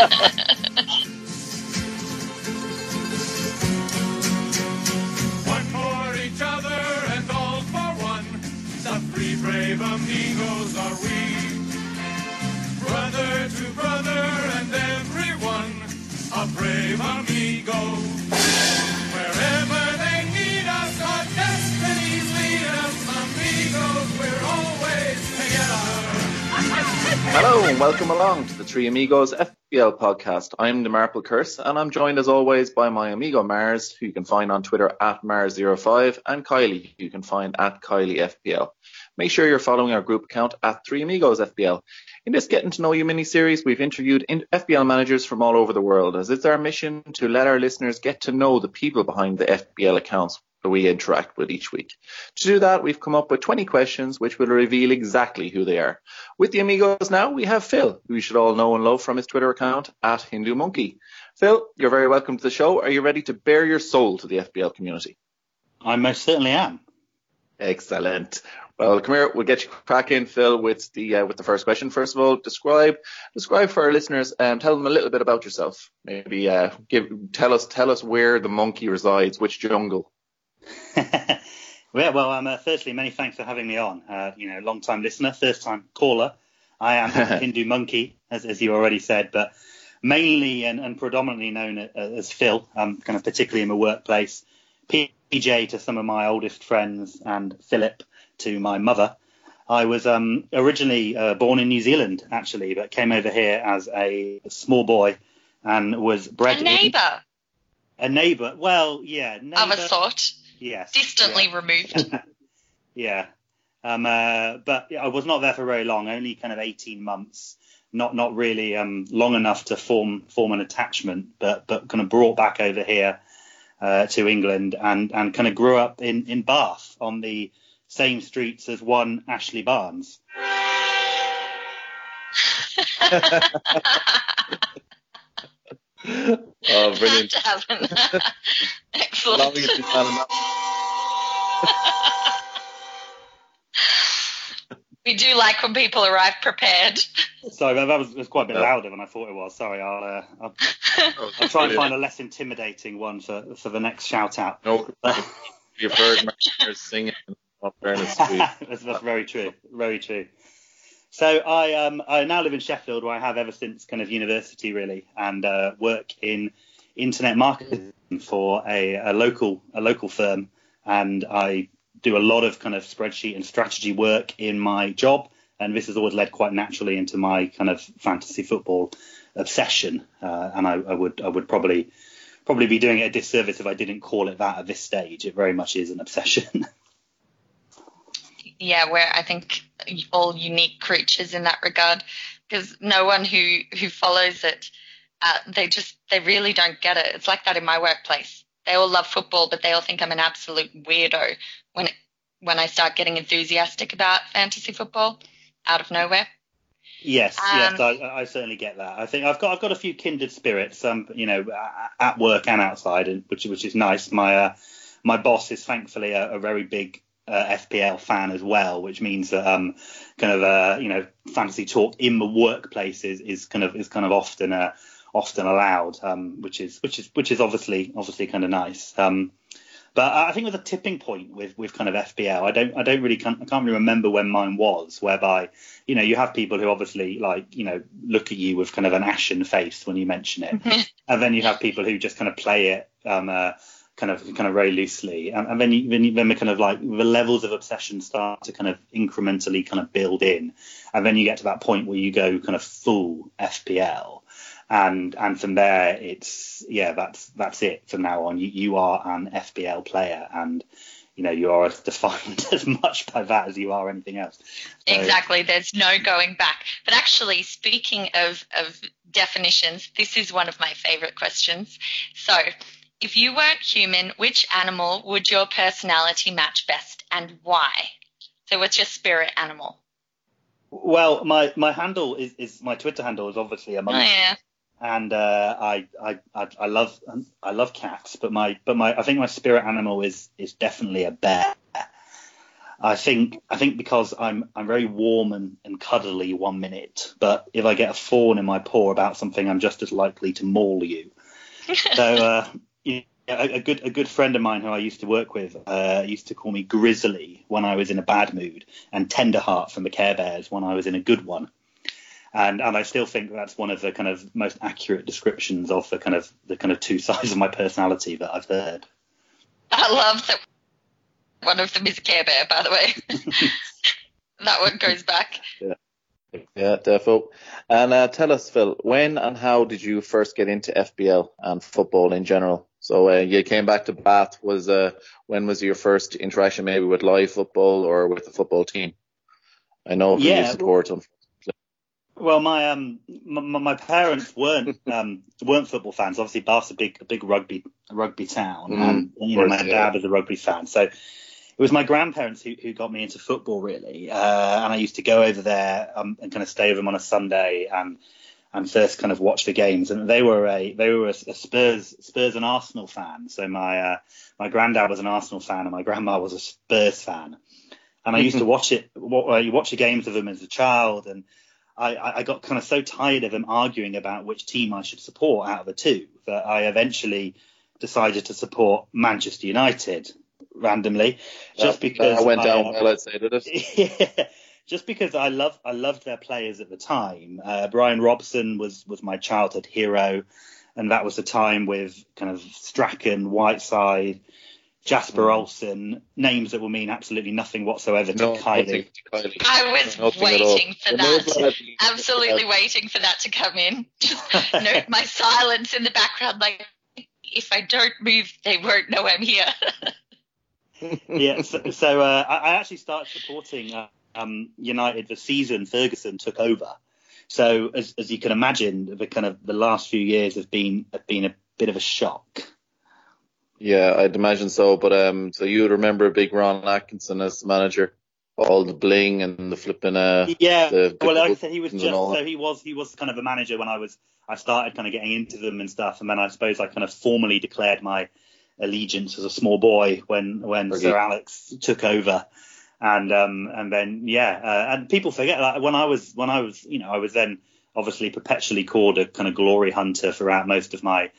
One for each other and all for one. The brave amigos are we. Brother to brother and everyone, a brave amigo. Wherever they need us, our destinies lead us. Amigos, we're always together. Hello and welcome along to the Three Amigos FPL podcast. I'm the Marple Curse and I'm joined as always by my amigo Mars, who you can find on Twitter at Mars05 and Kylie, who you can find at KylieFPL. Make sure you're following our group account at Three Amigos FPL. In this Getting to Know You mini series, we've interviewed in- FPL managers from all over the world, as it's our mission to let our listeners get to know the people behind the FPL accounts we interact with each week. To do that, we've come up with 20 questions which will reveal exactly who they are. With the amigos now, we have Phil, who you should all know and love from his Twitter account at Hindu Monkey. Phil, you're very welcome to the show. Are you ready to bare your soul to the FPL community? I most certainly am. Excellent. Well, come here. We'll get you cracking, Phil, with the uh, with the first question. First of all, describe describe for our listeners. Um, tell them a little bit about yourself. Maybe uh, give tell us tell us where the monkey resides, which jungle. yeah, well, um, uh, firstly, many thanks for having me on. Uh, you know, long time listener, first time caller. I am a Hindu monkey, as, as you already said, but mainly and, and predominantly known as, as Phil, um, kind of particularly in my workplace. PJ to some of my oldest friends, and Philip to my mother. I was um, originally uh, born in New Zealand, actually, but came over here as a small boy and was bred A in- neighbour a neighbour. Well, yeah, neighbour. of a sort, Yes. distantly yeah. removed. Yeah. Um, uh, but I was not there for very long, only kind of 18 months. Not not really um, long enough to form form an attachment, but but kind of brought back over here uh, to England and and kind of grew up in in Bath on the same streets as one Ashley Barnes. Oh, brilliant! To happen. Excellent. Long you tell we do like when people arrive prepared. Sorry, that, that was, was quite a bit louder than I thought it was. Sorry, I'll uh, I'll, Oh, I'll try and find a less intimidating one for for the next shout out. No, you've heard Mars singing. All fairness that's, that's very true. Very true. So I um I now live in Sheffield, where I have ever since kind of university really, and uh, work in internet marketing for a, a local a local firm, and I do a lot of kind of spreadsheet and strategy work in my job, and this has always led quite naturally into my kind of fantasy football obsession, uh, and I, I would I would probably probably be doing it a disservice if I didn't call it that at this stage. It very much is an obsession. yeah, we're I think all unique creatures in that regard because no one who who follows it, uh, they just they really don't get it. It's like that in my workplace. They all love football, but they all think I'm an absolute weirdo when it, when I start getting enthusiastic about fantasy football out of nowhere. Yes, Um, yes, I, I certainly get that. I think I've got I've got a few kindred spirits, um, you know, at work and outside, and which which is nice. My uh, my boss is thankfully a, a very big uh, FPL fan as well, which means that um, kind of uh, you know, fantasy talk in the workplace is, is kind of is kind of often uh, often allowed, um, which is which is which is obviously obviously kind of nice. Um, but I think there's a tipping point with, with kind of FPL. I don't I don't really can't, I can't really remember when mine was, whereby you know you have people who obviously like you know look at you with kind of an ashen face when you mention it, and then you have people who just kind of play it um, uh, kind of kind of very loosely, and, and then you, then you, then the kind of like the levels of obsession start to kind of incrementally kind of build in, and then you get to that point where you go kind of full FPL and and from there it's yeah that's that's it from now on you you are an FPL player and you know you are defined as much by that as you are anything else So- Exactly. There's no going back. But actually, speaking of, of definitions, this is one of my favorite questions. So, if you weren't human, which animal would your personality match best and why? So, what's your spirit animal? well my my handle is, is my Twitter handle is obviously a Oh, monkey yeah. and uh, I, I I I love I love cats but my but my I think my spirit animal is is definitely a bear I think I think because I'm I'm very warm and, and cuddly one minute, but if I get a fawn in my paw about something, I'm just as likely to maul you. so uh, yeah, a, a, good a good friend of mine who I used to work with uh, used to call me Grizzly when I was in a bad mood, and Tenderheart from the Care Bears when I was in a good one. And and I still think that's one of the kind of most accurate descriptions of the kind of the kind of two sides of my personality that I've heard. I love that one of them is a Care Bear, by the way. that one goes back. Yeah. Yeah, defo. And uh, tell us, Phil, when and how did you first get into FPL and football in general? So uh, you came back to Bath. Was uh, when was your first interaction maybe with live football or with the football team? I know who Yeah. you support. Them. Well, my um my, my parents weren't um weren't football fans. Obviously, Bath's a big a big rugby rugby town, Mm, and you know of my course, yeah. dad is a rugby fan, so it was my grandparents who, who got me into football really. Uh, and I used to go over there um, and kind of stay with them on a Sunday and and first kind of watch the games. And they were a they were a, a Spurs Spurs and Arsenal fan. So my uh, my granddad was an Arsenal fan and my grandma was a Spurs fan. And I used to watch it. uh, You watch the games of them as a child, and I, I got kind of so tired of them arguing about which team I should support out of the two that I eventually decided to support Manchester United randomly, just because I went down uh, well, I'd say, did it? yeah, just because I love I loved their players at the time. Uh, Brian Robson was was my childhood hero, and that was the time with kind of Strachan, Whiteside, Jesper Mm. Olsen, names that will mean absolutely nothing whatsoever to No, Kylie. to Kylie. I was Nothing waiting for that. Absolutely waiting for that to come in. Just note my silence in the background, like if I don't move, they won't know I'm here. yeah, so, so uh, I, I actually started supporting uh, um, United the season Ferguson took over. So as, as you can imagine, the kind of the last few years have been have been a bit of a shock. Yeah, I'd imagine so. But um, so you would remember Big Ron Atkinson as the manager, all the bling and the flipping. Uh, Yeah, the well, like I said, he was just so he was he was kind of a manager when I was I started kind of getting into them and stuff, and then I suppose I kind of formally declared my allegiance as a small boy when when. Sir Alex took over, and um and then yeah, uh, and people forget like when I was when I was you know I was then obviously perpetually called a kind of glory hunter throughout most of my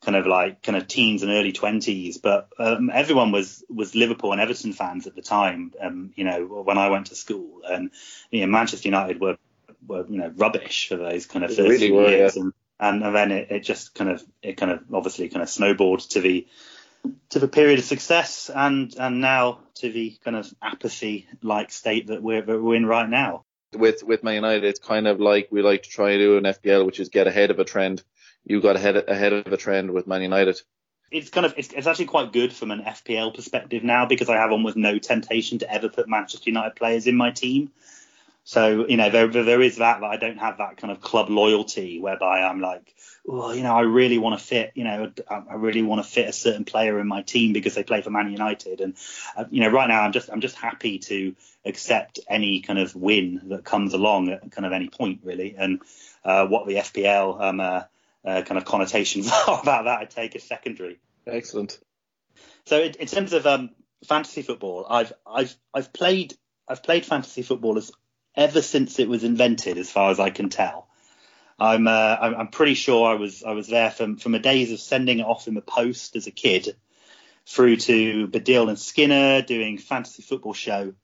kind of like kind of teens and early twenties, but um, everyone was was Liverpool and Everton fans at the time. Um, you know, when I went to school, and you know, Manchester United were were you know rubbish for those kind of first really few were, years, and, and and then it, it just kind of it kind of obviously kind of snowballed to the to the period of success, and and now to the kind of apathy like state that we're that we're in right now. with with Man United, it's kind of like we like to try and do in FPL, which is get ahead of a trend. You got ahead ahead of a trend with Man United. it's kind of it's, it's actually quite good from an FPL perspective now because I have almost no temptation to ever put Manchester United players in my team. So you know there there is that that I don't have that kind of club loyalty whereby I'm like, well, you know, I really want to fit, you know, I I really want to fit a certain player in my team because they play for Man United, and uh, you know, right now I'm just I'm just happy to accept any kind of win that comes along at kind of any point really, and uh, what the FPL um, uh, uh, kind of connotations are about that I take as secondary. Excellent. So in, in terms of um, fantasy football, I've I've I've played I've played fantasy football as ever since it was invented, as far as I can tell. I'm uh, I'm, pretty sure I was I was there from from the days of sending it off in the post as a kid, through to Baddiel and Skinner doing fantasy football show,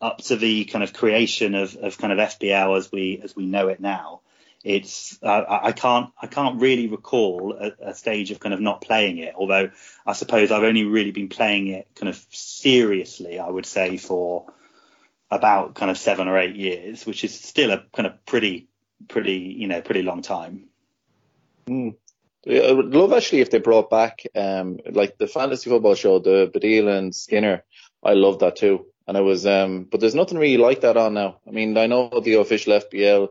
up to the kind of creation of, of kind of FPL as we as we know it now. It's uh, I I can't I can't really recall a, a stage of kind of not playing it. Although I suppose I've only really been playing it kind of seriously, I would say, for about kind of seven or eight years, which is still a kind of pretty, pretty, you know, pretty long time. Mm. I would love actually if they brought back um like the fantasy football show, the Baddiel and Skinner. I love that too. And it was um but there's nothing really like that on now. I mean I know the official FPL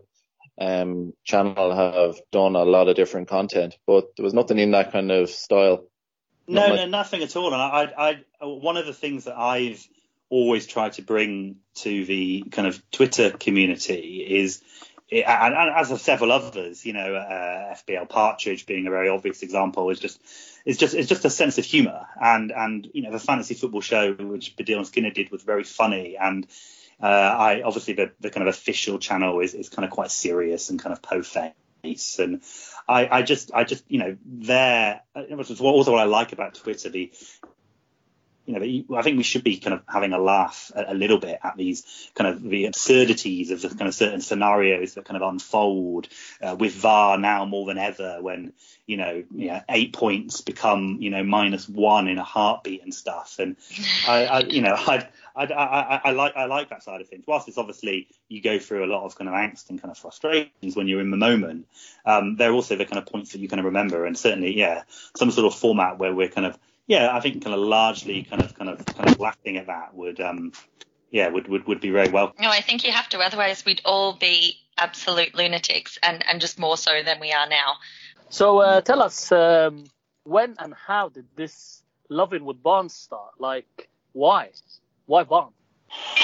um channel have done a lot of different content, but there was nothing in that kind of style. No, Not like- no, nothing at all. And I, I, I, one of the things that I've always try to bring to the kind of Twitter community is and, as of several others, you know, uh, FPL Partridge being a very obvious example, is just it's just it's just a sense of humour. And and you know the fantasy football show which Baddiel and Skinner did was very funny. And uh, I obviously the, the kind of official channel is, is kind of quite serious and kind of po face. And I, I just I just you know there which is also what I like about Twitter the you know, I think we should be kind of having a laugh a, a, little bit at these kind of the absurdities of the kind of certain scenarios that kind of unfold uh, with VAR now more than ever when, you know, yeah, eight points become, you know, minus one in a heartbeat and stuff. And I, I you know, I, I, I, I, like I like that side of things. Whilst it's obviously you go through a lot of kind of angst and kind of frustrations when you're in the moment, um, they're also the kind of points that you kind of remember. And certainly, yeah, some sort of format where we're kind of yeah, I think kind of largely kind of kind of kind of laughing at that would um yeah would would, would be very welcome. No, I think you have to. Otherwise, we'd all be absolute lunatics, and and just more so than we are now. So uh, tell us um, when and how did this loving with Barnes start? Like why? Why Barnes?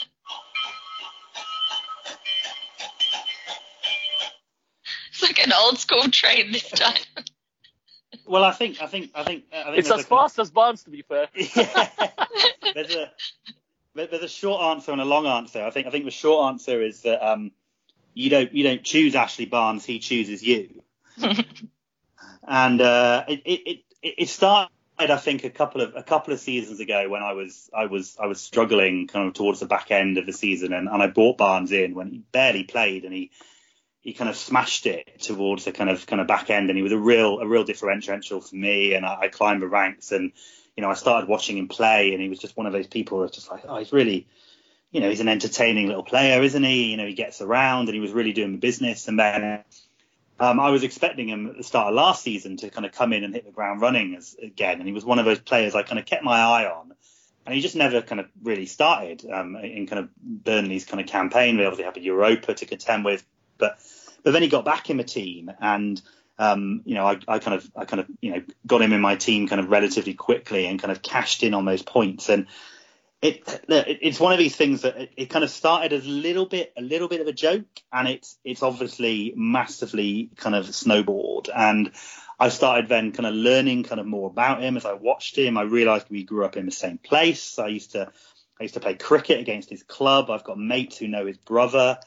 It's an old school train this time. Well, I think I think I think, I think it's as fast as Barnes, to be fair. yeah. there's a there's a short answer and a long answer. I think I think the short answer is that um, you don't you don't choose Ashley Barnes, he chooses you. and uh, it, it it it started I think a couple of a couple of seasons ago when I was I was I was struggling kind of towards the back end of the season and, and I brought Barnes in when he barely played and he he kind of smashed it towards the kind of kind of back end, and he was a real a real differential for me. And I, I climbed the ranks, and you know I started watching him play, and he was just one of those people that's just like, oh, he's really, you know, he's an entertaining little player, isn't he? You know, he gets around, and he was really doing the business. And then um, I was expecting him at the start of last season to kind of come in and hit the ground running as, again, and he was one of those players I kind of kept my eye on. And he just never kind of really started um, in kind of Burnley's kind of campaign. They obviously have a Europa to contend with, but but then he got back in the team, and um, you know, I, I, kind of I kind of you know got him in my team kind of relatively quickly and kind of cashed in on those points. And it, it's one of these things that it, it, kind of started as a little bit a little bit of a joke, and it's it's obviously massively kind of snowballed. And I started then kind of learning kind of more about him as I watched him. I realised we grew up in the same place. I used to I used to play cricket against his club. I've got mates who know his brother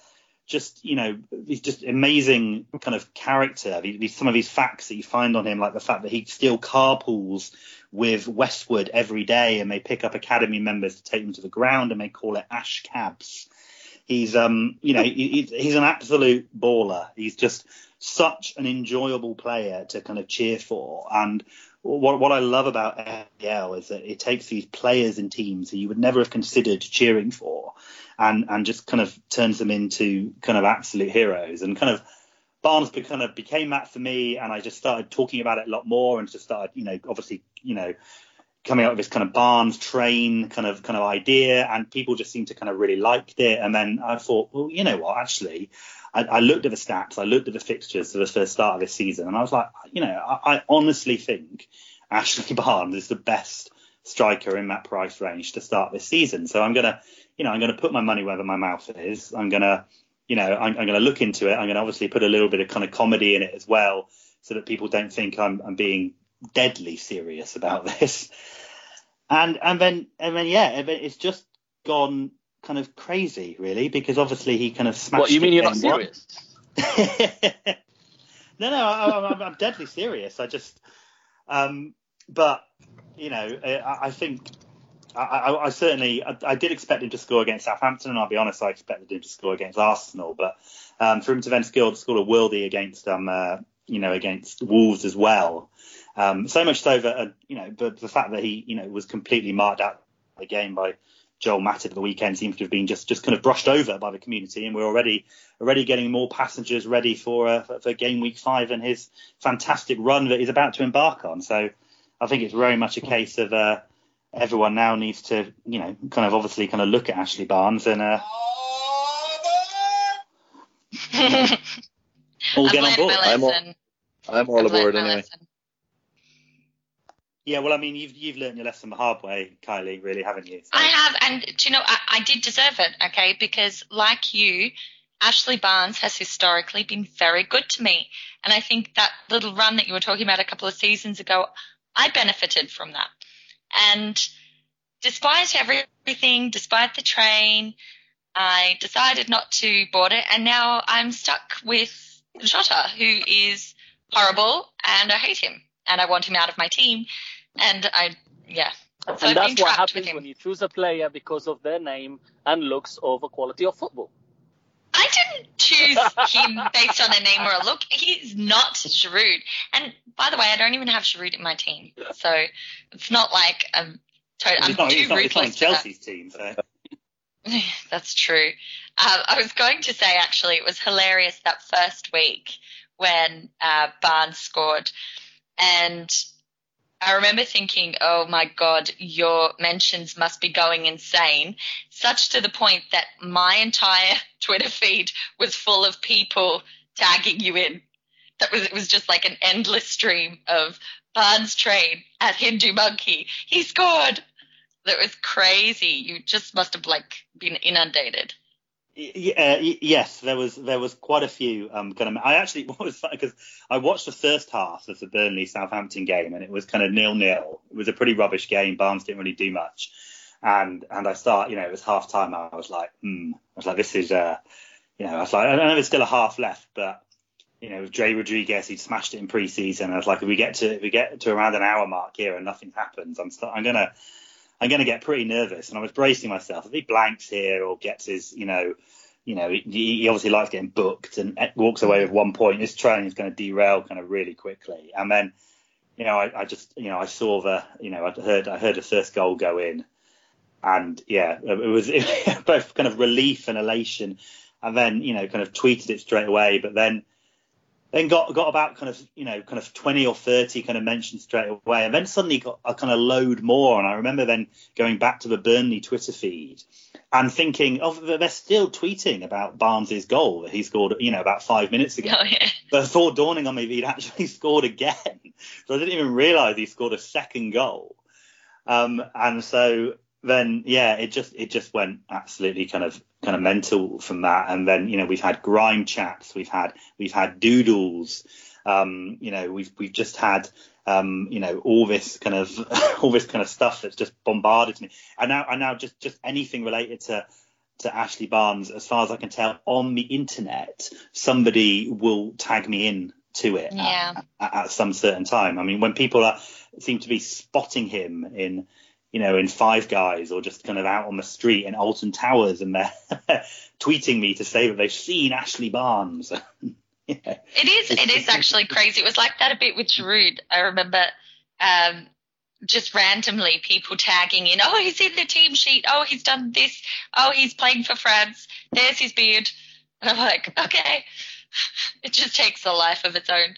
just you know he's just amazing kind of character. These, some of these facts that you find on him, like the fact that he still carpools with Westwood every day, and they pick up academy members to take them to the ground, and they call it Ash Cabs. He's um you know he, he's an absolute baller. He's just such an enjoyable player to kind of cheer for, and what what I love about FPL is that it takes these players and teams who you would never have considered cheering for, and and just kind of turns them into kind of absolute heroes. And kind of Barnes kind of became that for me, and I just started talking about it a lot more, and just started you know obviously you know coming out with this kind of Barnes train kind of kind of idea, and people just seemed to kind of really liked it. And then I thought, well, you know what, actually. I, I looked at the stats, I looked at the fixtures for the first start of this season, and I was like, you know, I, I honestly think Ashley Barnes is the best striker in that price range to start this season. So I'm gonna, you know, I'm gonna put my money where my mouth is. I'm gonna, you know, I'm, I'm gonna look into it. I'm gonna obviously put a little bit of kind of comedy in it as well, so that people don't think I'm, I'm being deadly serious about this. And and then and then yeah, it's just gone kind of crazy, really, because obviously he kind of smashed. What you mean you're not serious? no, no, I, am deadly serious. I just, um, but you know, I, I think I, I, I certainly I, I, did expect him to score against Southampton, and I'll be honest, I expected him to score against Arsenal. But um, for him to then score, score a worldie against um, uh, you know against Wolves as well, um, so much so that uh, you know, but the fact that he you know was completely marked out the game by Joel Matip at the weekend seems to have been just just kind of brushed over by the community, and we're already already getting more passengers ready for uh, for, for game week five and his fantastic run that he's about to embark on. So I think it's very much a case of uh, everyone now needs to you know kind of obviously kind of look at Ashley Barnes and uh, all get on board. I'm all, I'm all aboard anyway. Lesson. Yeah, well, I mean, you've you've learned your lesson the hard way, Kylie, really, haven't you? So- I have, and do you know, I, I did deserve it, okay? Because like you, Ashley Barnes has historically been very good to me. And I think that little run that you were talking about a couple of seasons ago, I benefited from that. And despite everything, despite the train, I decided not to board it. And now I'm stuck with Jota, who is horrible and I hate him and I want him out of my team. And I, yeah. So and I've that's what happens when you choose a player because of their name and looks over quality of football. I didn't choose him based on a name or a look. He's not Giroud. And by the way, I don't even have Giroud in my team, so it's not like I'm. To- I'm It's not, too it's not, it's not in ruthless. for that. Chelsea's team, so. That's true. Um, I was going to say actually, it was hilarious that first week when uh, Barnes scored, and I remember thinking, "Oh my God, your mentions must be going insane," such to the point that my entire Twitter feed was full of people tagging you in. That was it was just like an endless stream of Barnes train at Hindu Monkey. He scored. That was crazy. You just must have like been inundated. Uh, yes, there was there was quite a few. Um, kind of. I actually what was funny because I watched the first half of the Burnley Southampton game and it was kind of nil nil. It was a pretty rubbish game. Barnes didn't really do much, and and I start, you know, it was half time. I was like, hmm. I was like, this is, uh, you know, I was like, I know there's still a half left, but you know, with Jay Rodriguez, he'd smashed it in pre-season. I was like, if we get to if we get to around an hour mark here and nothing happens, I'm st- I'm gonna I'm gonna get pretty nervous. And I was bracing myself. If he blanks here or gets his, you know, you know, he, he obviously likes getting booked and uh, walks away with one point. His training is going to derail kind of really quickly. And then, you know, I, I just, you know, I saw the, you know, I heard I heard the first goal go in, and yeah, it was both kind of relief and elation. And then, you know, kind of tweeted it straight away, but then then got got about kind of you know kind of 20 or 30 kind of mentions straight away and then suddenly got a kind of load more and i remember then going back to the burnley twitter feed and thinking oh they're still tweeting about barnes's goal that he scored you know about five minutes ago. Oh yeah. thought dawning on me that he'd actually scored again. So i didn't even realize he scored a second goal. Um and so then yeah it just it just went absolutely kind of kind of mental from that. And then you know we've had grime chats we've had we've had doodles um you know we've we've just had um you know all this kind of all this kind of stuff that's just bombarded me. And now and now just just anything related to to Ashley Barnes as far as I can tell on the internet somebody will tag me in to it Yeah. at, at some certain time. I mean when people are seem to be spotting him in you know, in Five Guys or just kind of out on the street in Alton Towers and they're tweeting me to say that they've seen Ashley Barnes. yeah. It is. It is actually crazy. It was like that a bit with Giroud. I remember um, just randomly people tagging in. Oh, he's in the team sheet. Oh, he's done this. Oh, he's playing for France. There's his beard. And I'm like, okay. It just takes a life of its own.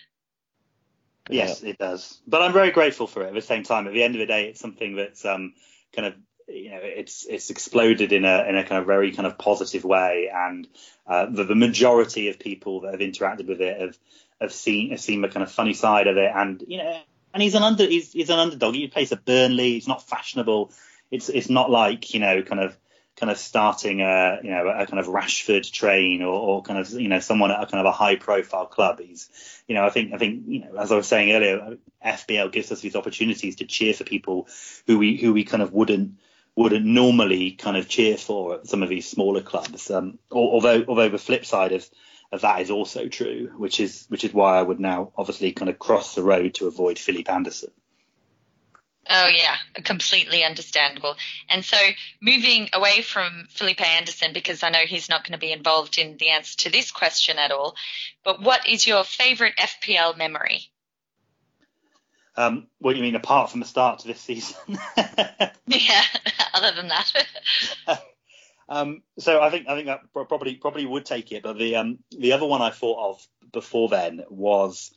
Yes, it does. But I'm very grateful for it at the same time. At the end of the day, it's something that's um, kind of you know it's it's exploded in a in a kind of very kind of positive way, and uh, the, the majority of people that have interacted with it have have seen have seen the kind of funny side of it, and you know, and he's an under he's, he's an underdog. He plays at Burnley. He's not fashionable. It's it's not like you know kind of kind of starting a you know a kind of Rashford train or, or kind of you know someone at a kind of a high profile club. He's you know I think I think you know as I was saying earlier, FPL gives us these opportunities to cheer for people who we who we kind of wouldn't wouldn't normally kind of cheer for at some of these smaller clubs. Um, although although the flip side of of that is also true, which is which is why I would now obviously kind of cross the road to avoid Felipe Anderson. Oh yeah, completely understandable. And so moving away from Felipe Anderson, because I know he's not going to be involved in the answer to this question at all, but what is your favorite FPL memory? Um, what do you mean apart from the start to this season? Yeah, other than that. Um, so I think I think that probably probably would take it, but the um, the other one I thought of before then was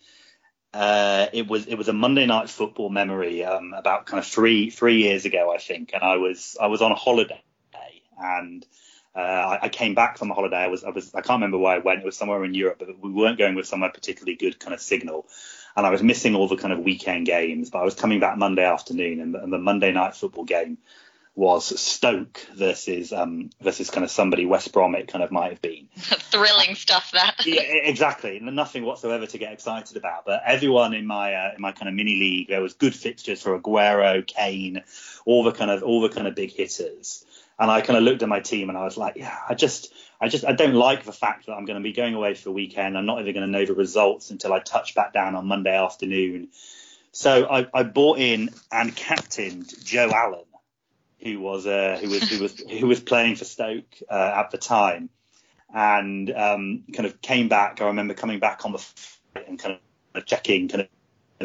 uh, it was it was a Monday night football memory um, about kind of three three years ago I think, and I was I was on a holiday and Uh, I, I came back from a holiday. I was, I was, I can't remember where I went. It was somewhere in Europe, but we weren't going with somewhere particularly good kind of signal. And I was missing all the kind of weekend games, but I was coming back Monday afternoon, and, and the Monday night football game was Stoke versus um, versus kind of somebody West Brom it kind of might have been. Thrilling stuff that. yeah, exactly. Nothing whatsoever to get excited about. But everyone in my uh, in my kind of mini league, there was good fixtures for Aguero, Kane, all the kind of all the kind of big hitters. And I kind of looked at my team and I was like, yeah, I just I just I don't like the fact that I'm going to be going away for the weekend. I'm not even going to know the results until I touch back down on Monday afternoon. So I, I bought in and captained Joe Allen who was uh, who was who was who was playing for Stoke uh, at the time, and um, kind of came back. I remember coming back on the and kind of checking kind of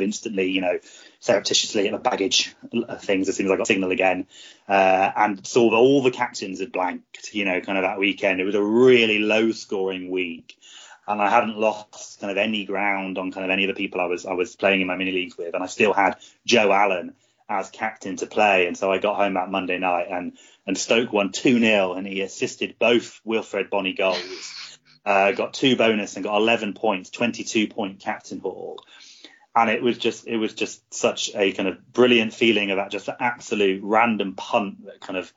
instantly, you know, surreptitiously at the baggage things as soon as I got signal again, uh, and saw that all the captains had blanked, you know, kind of that weekend. It was a really low scoring week. And I hadn't lost kind of any ground on kind of any of the people I was I was playing in my mini leagues with, and I still had Joe Allen as captain to play. And so I got home that Monday night and, and Stoke won 2 0 and he assisted both Wilfried Bony goals. Uh, got two bonus and got 11 points, 22 point captain haul. And it was just, it was just such a kind of brilliant feeling of that just absolute random punt that kind of,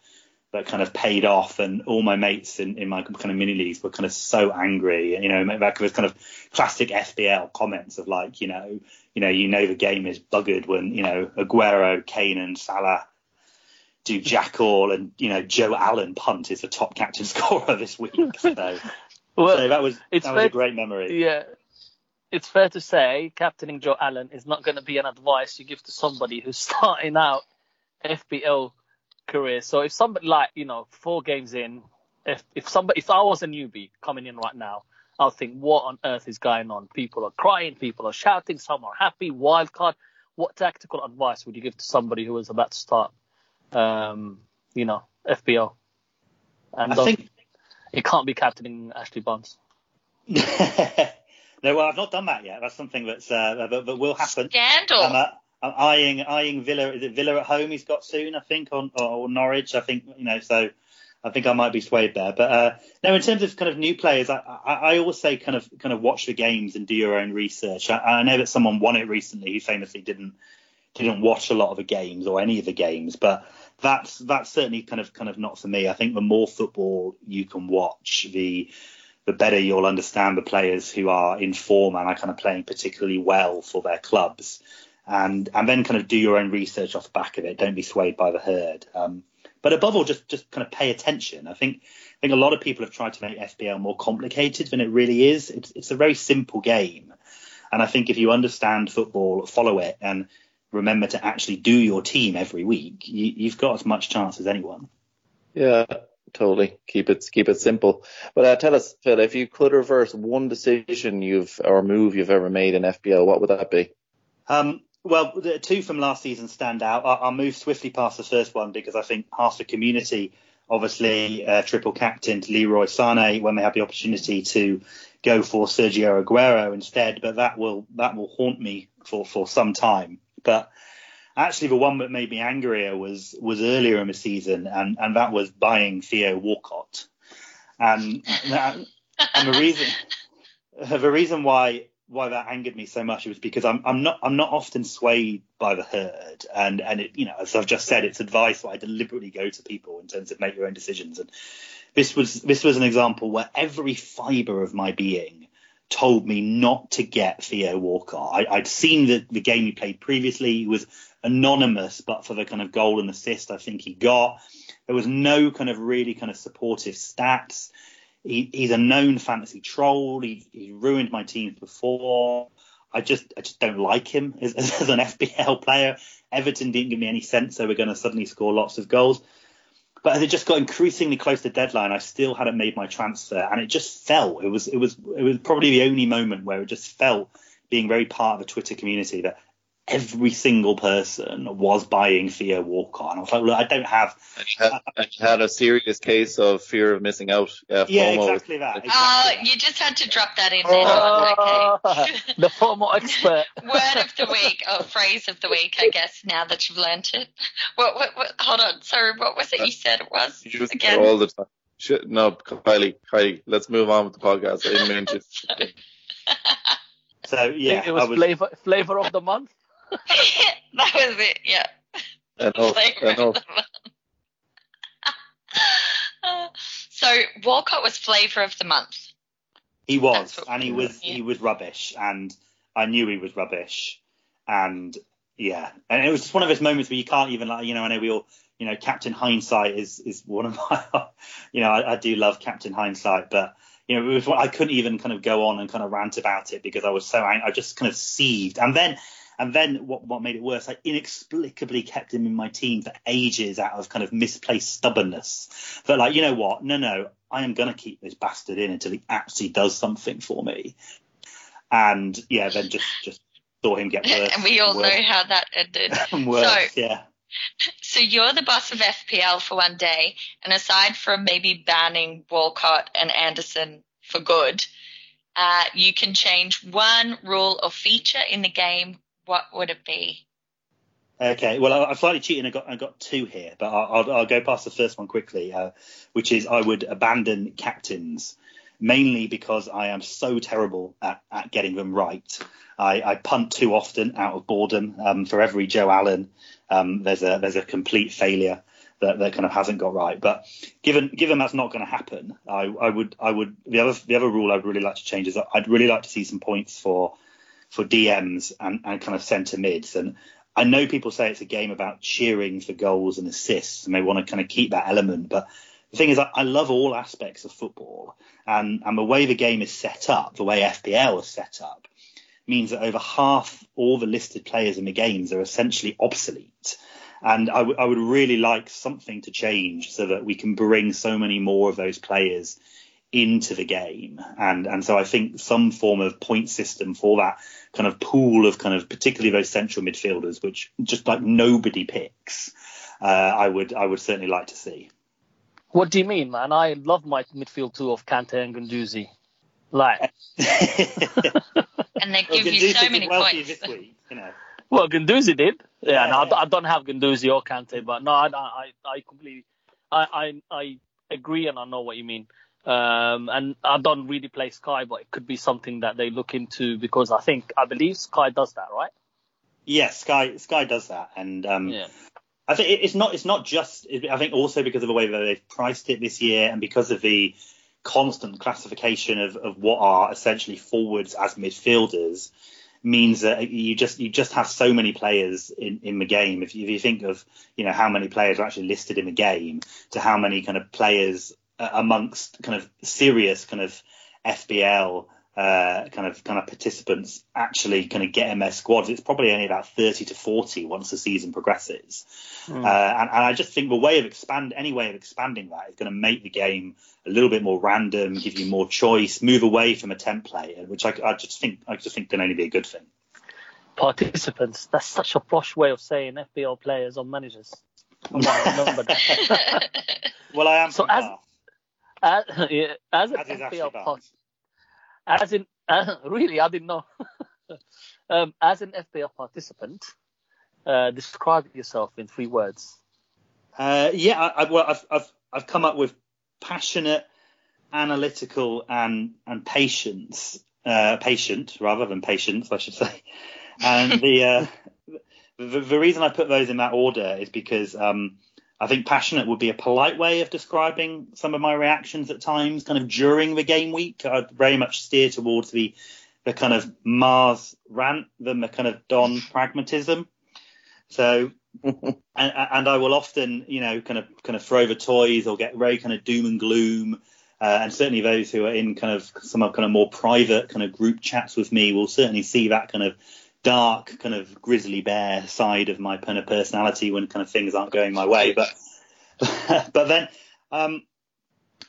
that kind of paid off. And all my mates in, in my kind of mini leagues were kind of so angry. You know, that was kind of classic FPL comments of like, you know, you know, you know the game is buggered when you know Aguero, Kane, and Salah do jack all, and you know Joe Allen punt is the top captain scorer this week. So, well, so that was that was a great memory. Yeah, it's fair to say captaining Joe Allen is not going to be an advice you give to somebody who's starting out FPL career. So if somebody like you know four games in, if if somebody if I was a newbie coming in right now I'll think, what on earth is going on? People are crying, people are shouting, some are happy, wild card. What tactical advice would you give to somebody who is about to start, um, you know, FPL? And I think it can't be captaining Ashley Barnes. no, well, I've not done that yet. That's something that's uh, that, that will happen. Scandal. I'm, uh, I'm eyeing eyeing Villa. Is it Villa at home? He's got soon, I think, on or, or Norwich. I think you know. So I think I might be swayed there. But uh, no, in terms of kind of new players, I, I, I, always say kind of kind of watch the games and do your own research. I, I, know that someone won it recently who famously didn't didn't watch a lot of the games or any of the games, but that's that's certainly kind of kind of not for me. I think the more football you can watch, the the better you'll understand the players who are in form and are kind of playing particularly well for their clubs. And and then kind of do your own research off the back of it. Don't be swayed by the herd. Um, but above all, just just kind of pay attention. I think I think a lot of people have tried to make FPL more complicated than it really is. It's it's a very simple game, and I think if you understand football, follow it, and remember to actually do your team every week, you, you've got as much chance as anyone. Yeah, totally. Keep it keep it simple. But uh, tell us, Phil, if you could reverse one decision you've or move you've ever made in FPL, what would that be? Um, well, the two from last season stand out. I'll, move swiftly past the first one because I think half the community obviously uh, triple captain to Leroy Sane when they had the opportunity to go for Sergio Aguero instead, but that will that will haunt me for for some time. But actually, the one that made me angrier was was earlier in the season, and and that was buying Theo Walcott, and that, and the reason the reason why why that angered me so much was because I'm I'm not I'm not often swayed by the herd and and it, you know as I've just said it's advice that I deliberately go to people in terms of make your own decisions and this was this was an example where every fibre of my being told me not to get Theo Walcott. I, would seen the, the game he played previously. He was anonymous, but for the kind of goal and assist I think he got, there was no kind of really kind of supportive stats. He, he's a known fantasy troll. He, he's ruined my teams before. I just I just don't like him as, as an FPL player. Everton didn't give me any sense they were going to suddenly score lots of goals. But as it just got increasingly close to deadline, I still hadn't made my transfer, and it just felt it was it was it was probably the only moment where it just felt being very part of the Twitter community that every single person was buying Theo Walcott. And I was like, look, I don't have. And you had, and you had a serious case of fear of missing out. Uh, yeah, exactly that. Exactly oh, you just had to drop that in there. Oh, okay. the FOMO expert. Word of the week, or phrase of the week, I guess, now that you've learnt it. What, what, what, hold on, sorry, what was it you said it was? You again? all the time. Shit, no, Kylie, Kylie, let's move on with the podcast. I didn't mean to. So yeah, it was, I was flavor flavor of the month. That was it. Yeah. Enough, Flavor of enough. the month. so Walcott was flavor of the month. He was, and he was yeah. he was rubbish, and I knew he was rubbish, and yeah, and it was just one of those moments where you can't even like you know I know we all you know Captain Hindsight is is one of my you know I, I do love Captain Hindsight, but you know it was I couldn't even kind of go on and kind of rant about it because I was so angry, I just kind of seethed, and then. And then what, what made it worse, I inexplicably kept him in my team for ages out of kind of misplaced stubbornness. But like, you know what? No, no, I am going to keep this bastard in until he actually does something for me. And yeah, then just, just saw him get worse. and we all and know how that ended. worse. So- yeah. So you're the boss of FPL for one day, and aside from maybe banning Walcott and Anderson for good, uh, you can change one rule or feature in the game. What would it be? Okay, well, I- I've slightly cheated. I got I got two here, but I'll, I'll, I'll go past the first one quickly, uh, which is I would abandon captains, mainly because I am so terrible at, at getting them right. I, I punt too often out of boredom. Um, for every Joe Allen, um, there's a there's a complete failure that, that kind of hasn't got right. But given given that's not going to happen, I, I would I would the other the other rule I'd really like to change is I'd really like to see some points for for DMs and, and kind of centre mids. And I know people say it's a game about cheering for goals and assists, and they want to kind of keep that element. But the thing is, I, I love all aspects of football, and, and the way the game is set up, the way FPL is set up, means that over half all the listed players in the games are essentially obsolete. And I, w- I would really like something to change so that we can bring so many more of those players into the game. And and so I think some form of point system for that kind of pool of kind of particularly those central midfielders, which just like nobody picks, uh, I would I would certainly like to see. What do you mean, man? I love my midfield two of Kante and Guendouzi. Like, And they Well, give you so many well you points. this week, you know. well, Guendouzi did. Yeah, Yeah, no, I, yeah. I don't have Guendouzi or Kante, but no, I, I, I completely, I, I, I agree and I know what you mean. Um, and I don't really play Sky, but it could be something that they look into because I think, I believe Sky does that, right? Yes, Sky Sky does that, and um, Yeah. I think it's not it's not just I think also because of the way that they've priced it this year and because of the constant classification of, of what are essentially forwards as midfielders means that you just you just have so many players in, in the game. If you, if you think of you know how many players are actually listed in the game to how many kind of players amongst kind of serious kind of FPL uh, kind of kind of participants actually kind of get in their squads, it's probably only about 30 to 40 once the season progresses. Uh, and, and I just think the way of expand any way of expanding that is going to make the game a little bit more random, give you more choice, move away from a template, which I, I just think I just think can only be a good thing. Participants. That's such a posh way of saying FPL players or managers. I might remember that. Well, I am. So from as- Bath, as, yeah, as an as FPL part, as in uh, really, I didn't know. um, as an FPL participant, uh, describe yourself in three words. Uh, yeah, I, I, well, I've, I've I've come up with passionate, analytical, and and patience. Uh, patient rather than patience, I should say. And the, uh, the the reason I put those in that order is because um, I think passionate would be a polite way of describing some of my reactions at times, kind of during the game week. I'd very much steer towards the the kind of Mars rant than the kind of Don pragmatism. So and, and I will often, you know, kind of kind of throw the toys or get very kind of doom and gloom. Uh, and certainly those who are in kind of some kind of more private kind of group chats with me will certainly see that kind of dark kind of grizzly bear side of my kind of personality when kind of things aren't going my way. But but then um,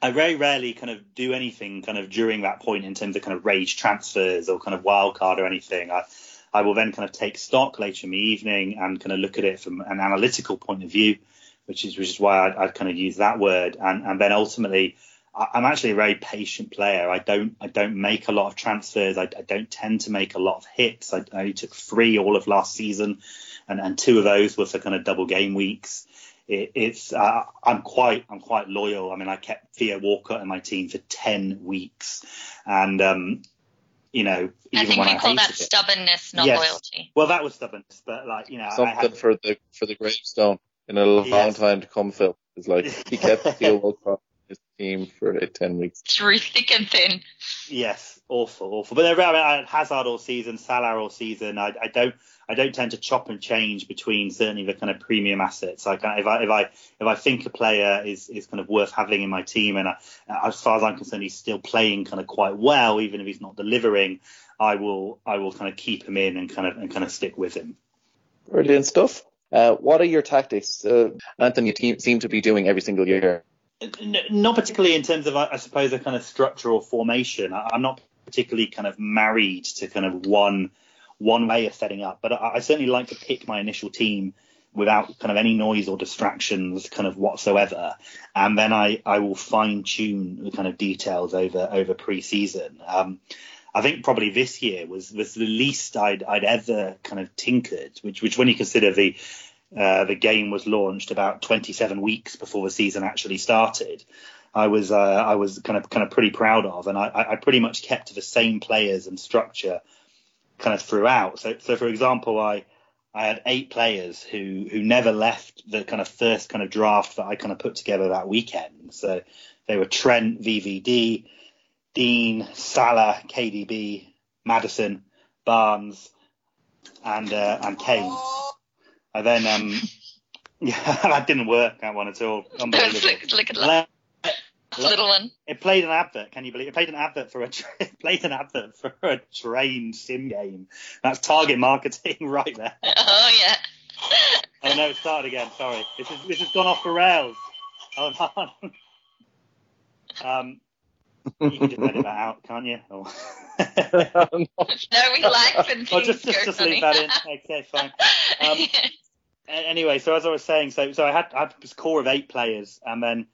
I very rarely kind of do anything kind of during that point in terms of kind of rage transfers or kind of wild card or anything. I I will then kind of take stock later in the evening and kind of look at it from an analytical point of view, which is which is why I'd, I'd kind of use that word. And and then ultimately, I, I'm actually a very patient player. I don't I don't make a lot of transfers. I, I don't tend to make a lot of hits. I, I only took three all of last season, and and two of those were for kind of double game weeks. it, it's uh, I'm quite I'm quite loyal. I mean, I kept Theo Walcott in my team for ten weeks, and um, you know, I think when we I call that it. stubbornness, not Yes. loyalty. Well, that was stubbornness, but like you know, I Something had, for the for the gravestone in a long Yes. time to come, Phil. It's like he kept Theo Walcott in his team for uh, ten weeks. Through thick and thin. Yes, awful, awful. But they're, I, mean, I had Hazard all season, Salah all season. I, I don't, I don't tend to chop and change between certainly the kind of premium assets. I kind of, if I, if I, if I think a player is is kind of worth having in my team, and I, as far as I'm concerned, he's still playing kind of quite well, even if he's not delivering. I will, I will kind of keep him in and kind of and kind of stick with him. Brilliant stuff. Uh, what are your tactics, uh, Anthony? You team, seem to be doing every single year. Not particularly in terms of, I suppose, a kind of structure or formation. I'm not particularly kind of married to kind of one one way of setting up, but I, I certainly like to pick my initial team without kind of any noise or distractions, kind of whatsoever, and then I I will fine tune the kind of details over over pre-season. Um, I think probably this year was was the least I'd I'd ever kind of tinkered, which which when you consider the uh, the game was launched about 27 weeks before the season actually started. I was uh, I was kind of kind of pretty proud of, and I, I pretty much kept the same players and structure kind of throughout. So so for example, I I had eight players who who never left the kind of first kind of draft that I kind of put together that weekend. So they were Trent, VVD, Digne, Salah, KDB, Maddison, Barnes, and uh, and Kane. And then um, yeah, that didn't work that one at all. Unbelievable. look, look at that Le- little one. it played an advert. Can you believe it? played an advert for a tra- it played an advert for a train sim game. That's target marketing right there. Oh yeah. Oh no, it started again. Sorry, this is this has gone off the rails. Hold on. Um, you can just edit that out, can't you? Or- No, we like when things Oh, just just, go just funny. leave that in. Okay, fine. Um, A- Anyway, so as I was saying, so so I had I had this core of eight players, and then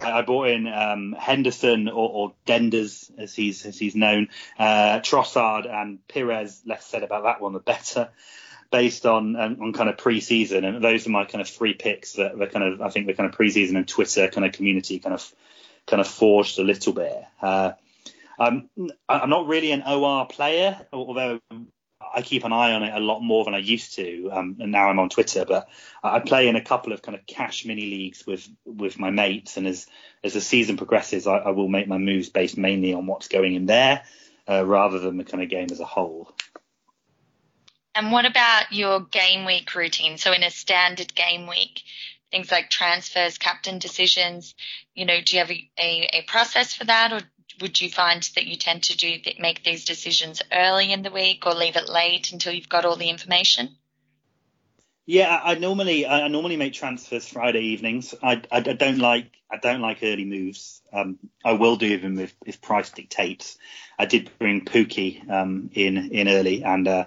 I I brought in um, Henderson or, or Denders, as he's as he's known, uh, Trossard and Perez. Less said about that one, the better. Based on um, on kind of pre-season, and those are my kind of three picks that the kind of I think the kind of pre-season and Twitter kind of community kind of kind of forged a little bit. Uh, I'm I'm not really an OR player, although I keep an eye on it a lot more than I used to, um, and now I'm on Twitter. But I play in a couple of kind of cash mini leagues with with my mates, and as as the season progresses, I, I will make my moves based mainly on what's going in there, uh, rather than the kind of game as a whole. And what about your game week routine? So in a standard game week, things like transfers, captain decisions, you know, do you have a, a, a process for that or would you find that you tend to do make these decisions early in the week or leave it late until you've got all the information? Yeah, I, normally I normally make transfers Friday evenings. I, I, I don't like I don't like early moves. Um, I will do them if, if price dictates. I did bring Pukki um, in in early and uh,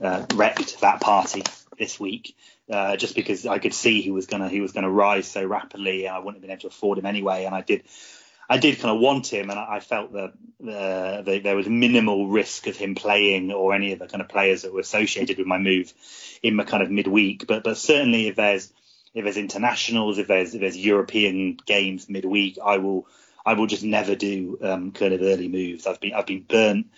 uh, wrecked that party this week. Uh, just because I could see he was gonna he was gonna rise so rapidly, I wouldn't have been able to afford him anyway. And I did I did kind of want him, and I, felt that uh, the, there was minimal risk of him playing or any of the kind of players that were associated with my move in my kind of midweek. But but certainly if there's if there's internationals, if there's if there's European games midweek, I will I will just never do um, kind of early moves. I've been I've been burnt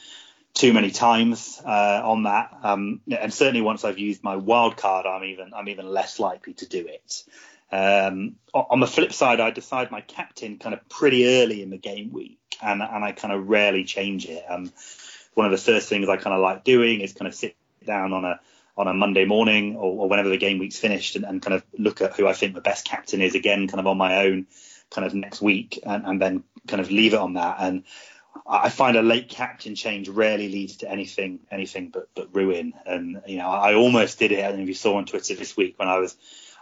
too many times uh, on that, um, and certainly once I've used my wild card, I'm even I'm even less likely to do it. Um, on the flip side, I decide my captain kind of pretty early in the game week, and and I kind of rarely change it. Um, one of the first things I kind of like doing is kind of sit down on a on a Monday morning or, or whenever the game week's finished and, and kind of look at who I think the best captain is again, kind of on my own, kind of next week, and, and then kind of leave it on that. And I find a late captain change rarely leads to anything anything but but ruin. And you know, I almost did it. I if you saw on Twitter this week when I was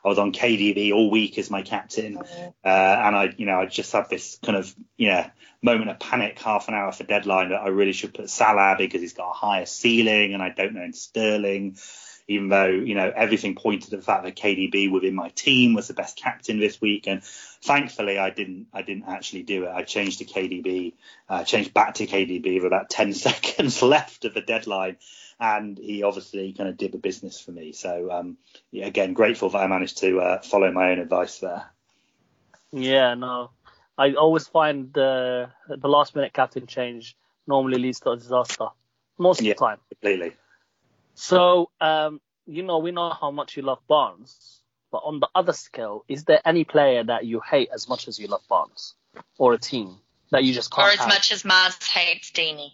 I was on KDB all week as my captain, uh, and I you know I just had this kind of you know moment of panic half an hour for deadline that I really should put Salah because he's got a higher ceiling, and I don't know in Sterling. Even though you know everything pointed to the fact that KDB within my team was the best captain this week, and thankfully I didn't I didn't actually do it. I changed to KDB, uh, changed back to KDB with about ten seconds left of the deadline, and he obviously kind of did the business for me. So um, yeah, again, grateful that I managed to uh, follow my own advice there. Yeah, no, I always find the the last minute captain change normally leads to a disaster most Yeah. of the time. Completely. So, um, you know, we know how much you love Barnes, but on the other scale, is there any player that you hate as much as you love Barnes, or a team that you just Or can't as have? much as Mars hates Dini.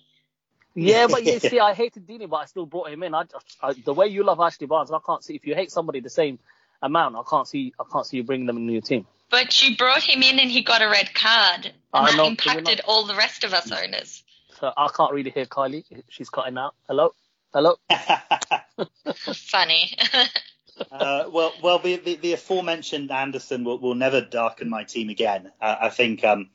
Yeah, but you see, I hated Dini, but I still brought him in. I, I, the way you love Ashley Barnes, I can't see if you hate somebody the same amount. I can't see, I can't see you bringing them in your team. But you brought him in and he got a red card. And I that know, impacted all the rest of us owners. So I can't really hear Kylie. She's cutting out. Hello, hello. Funny. uh, well, well, the, the, the aforementioned Anderson will, will never darken my team again. Uh, I think um,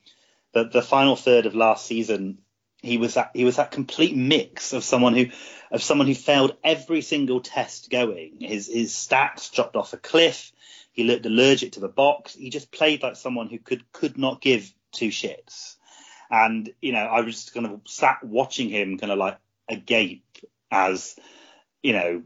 the the final third of last season, he was that he was that complete mix of someone who of someone who failed every single test going. His his stats dropped off a cliff. He looked allergic to the box. He just played like someone who could could not give two shits. And you know, I was just kind of sat watching him, kind of like agape as you know